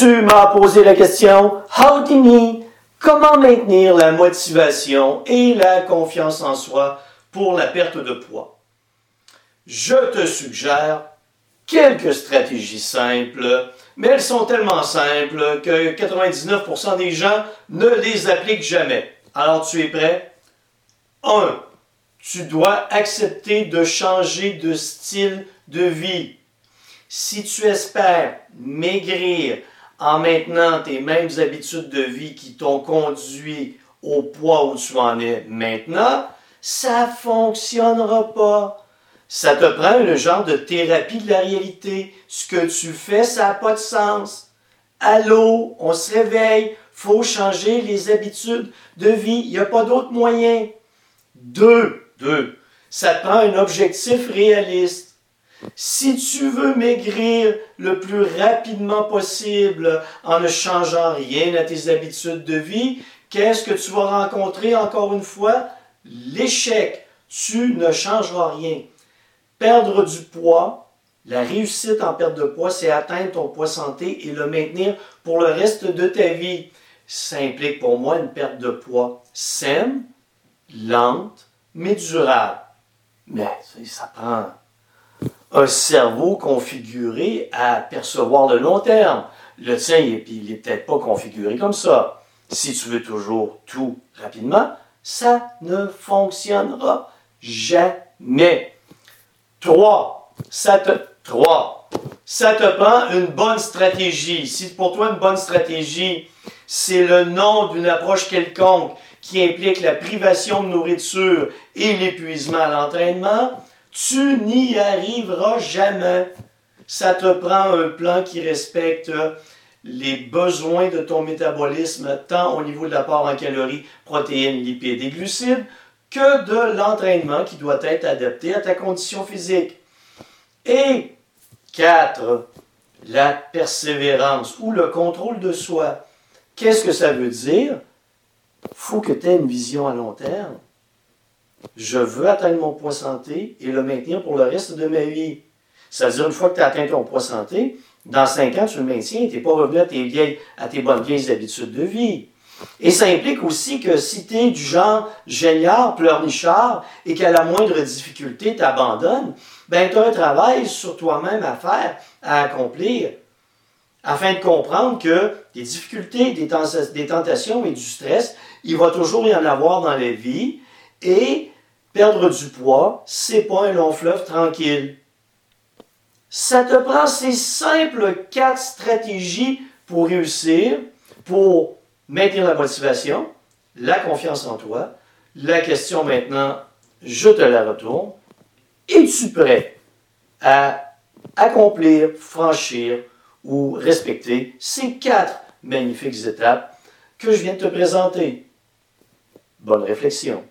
Tu m'as posé la question, Houdini, comment maintenir la motivation et la confiance en soi pour la perte de poids? Je te suggère quelques stratégies simples, mais elles sont tellement simples que 99% des gens ne les appliquent jamais. Alors tu es prêt? 1. Tu dois accepter de changer de style de vie. Si tu espères maigrir en maintenant tes mêmes habitudes de vie qui t'ont conduit au poids où tu en es maintenant, ça fonctionnera pas. Ça te prend le genre de thérapie de la réalité. Ce que tu fais, ça n'a pas de sens. Allô, on se réveille, faut changer les habitudes de vie. Il n'y a pas d'autre moyen. Deux, deux, ça te prend un objectif réaliste. Si tu veux maigrir le plus rapidement possible en ne changeant rien à tes habitudes de vie, qu'est-ce que tu vas rencontrer encore une fois? L'échec. Tu ne changeras rien. Perdre du poids, la réussite en perte de poids, c'est atteindre ton poids santé et le maintenir pour le reste de ta vie. Ça implique pour moi une perte de poids saine, lente, mais durable. Mais ça prend un cerveau configuré à percevoir le long terme. Le tien, il n'est peut-être pas configuré comme ça. Si tu veux toujours tout rapidement, ça ne fonctionnera jamais. Trois, ça te, trois, ça te prend une bonne stratégie. Si pour toi une bonne stratégie, c'est le nom d'une approche quelconque qui implique la privation de nourriture et l'épuisement à l'entraînement, tu n'y arriveras jamais. Ça te prend un plan qui respecte les besoins de ton métabolisme, tant au niveau de l'apport en calories, protéines, lipides et glucides, que de l'entraînement qui doit être adapté à ta condition physique. Et quatre, la persévérance ou le contrôle de soi. Qu'est-ce que ça veut dire? faut que tu aies une vision à long terme. Je veux atteindre mon poids santé et le maintenir pour le reste de ma vie. C'est-à-dire, une fois que tu as atteint ton poids santé, dans cinq ans, tu le maintiens, tu n'es pas revenu à tes, vieilles, à tes bonnes vieilles habitudes de vie. Et ça implique aussi que si tu es du genre génial, pleurnichard, et qu'à la moindre difficulté, tu abandonnes, ben tu as un travail sur toi-même à faire, à accomplir, afin de comprendre que des difficultés, des, tentations et du stress, il va toujours y en avoir dans la vie, et perdre du poids, c'est pas un long fleuve tranquille. Ça te prend ces simples quatre stratégies pour réussir, pour maintenir la motivation, la confiance en toi. La question maintenant, je te la retourne. Es-tu prêt à accomplir, franchir ou respecter ces quatre magnifiques étapes que je viens de te présenter? Bonne réflexion.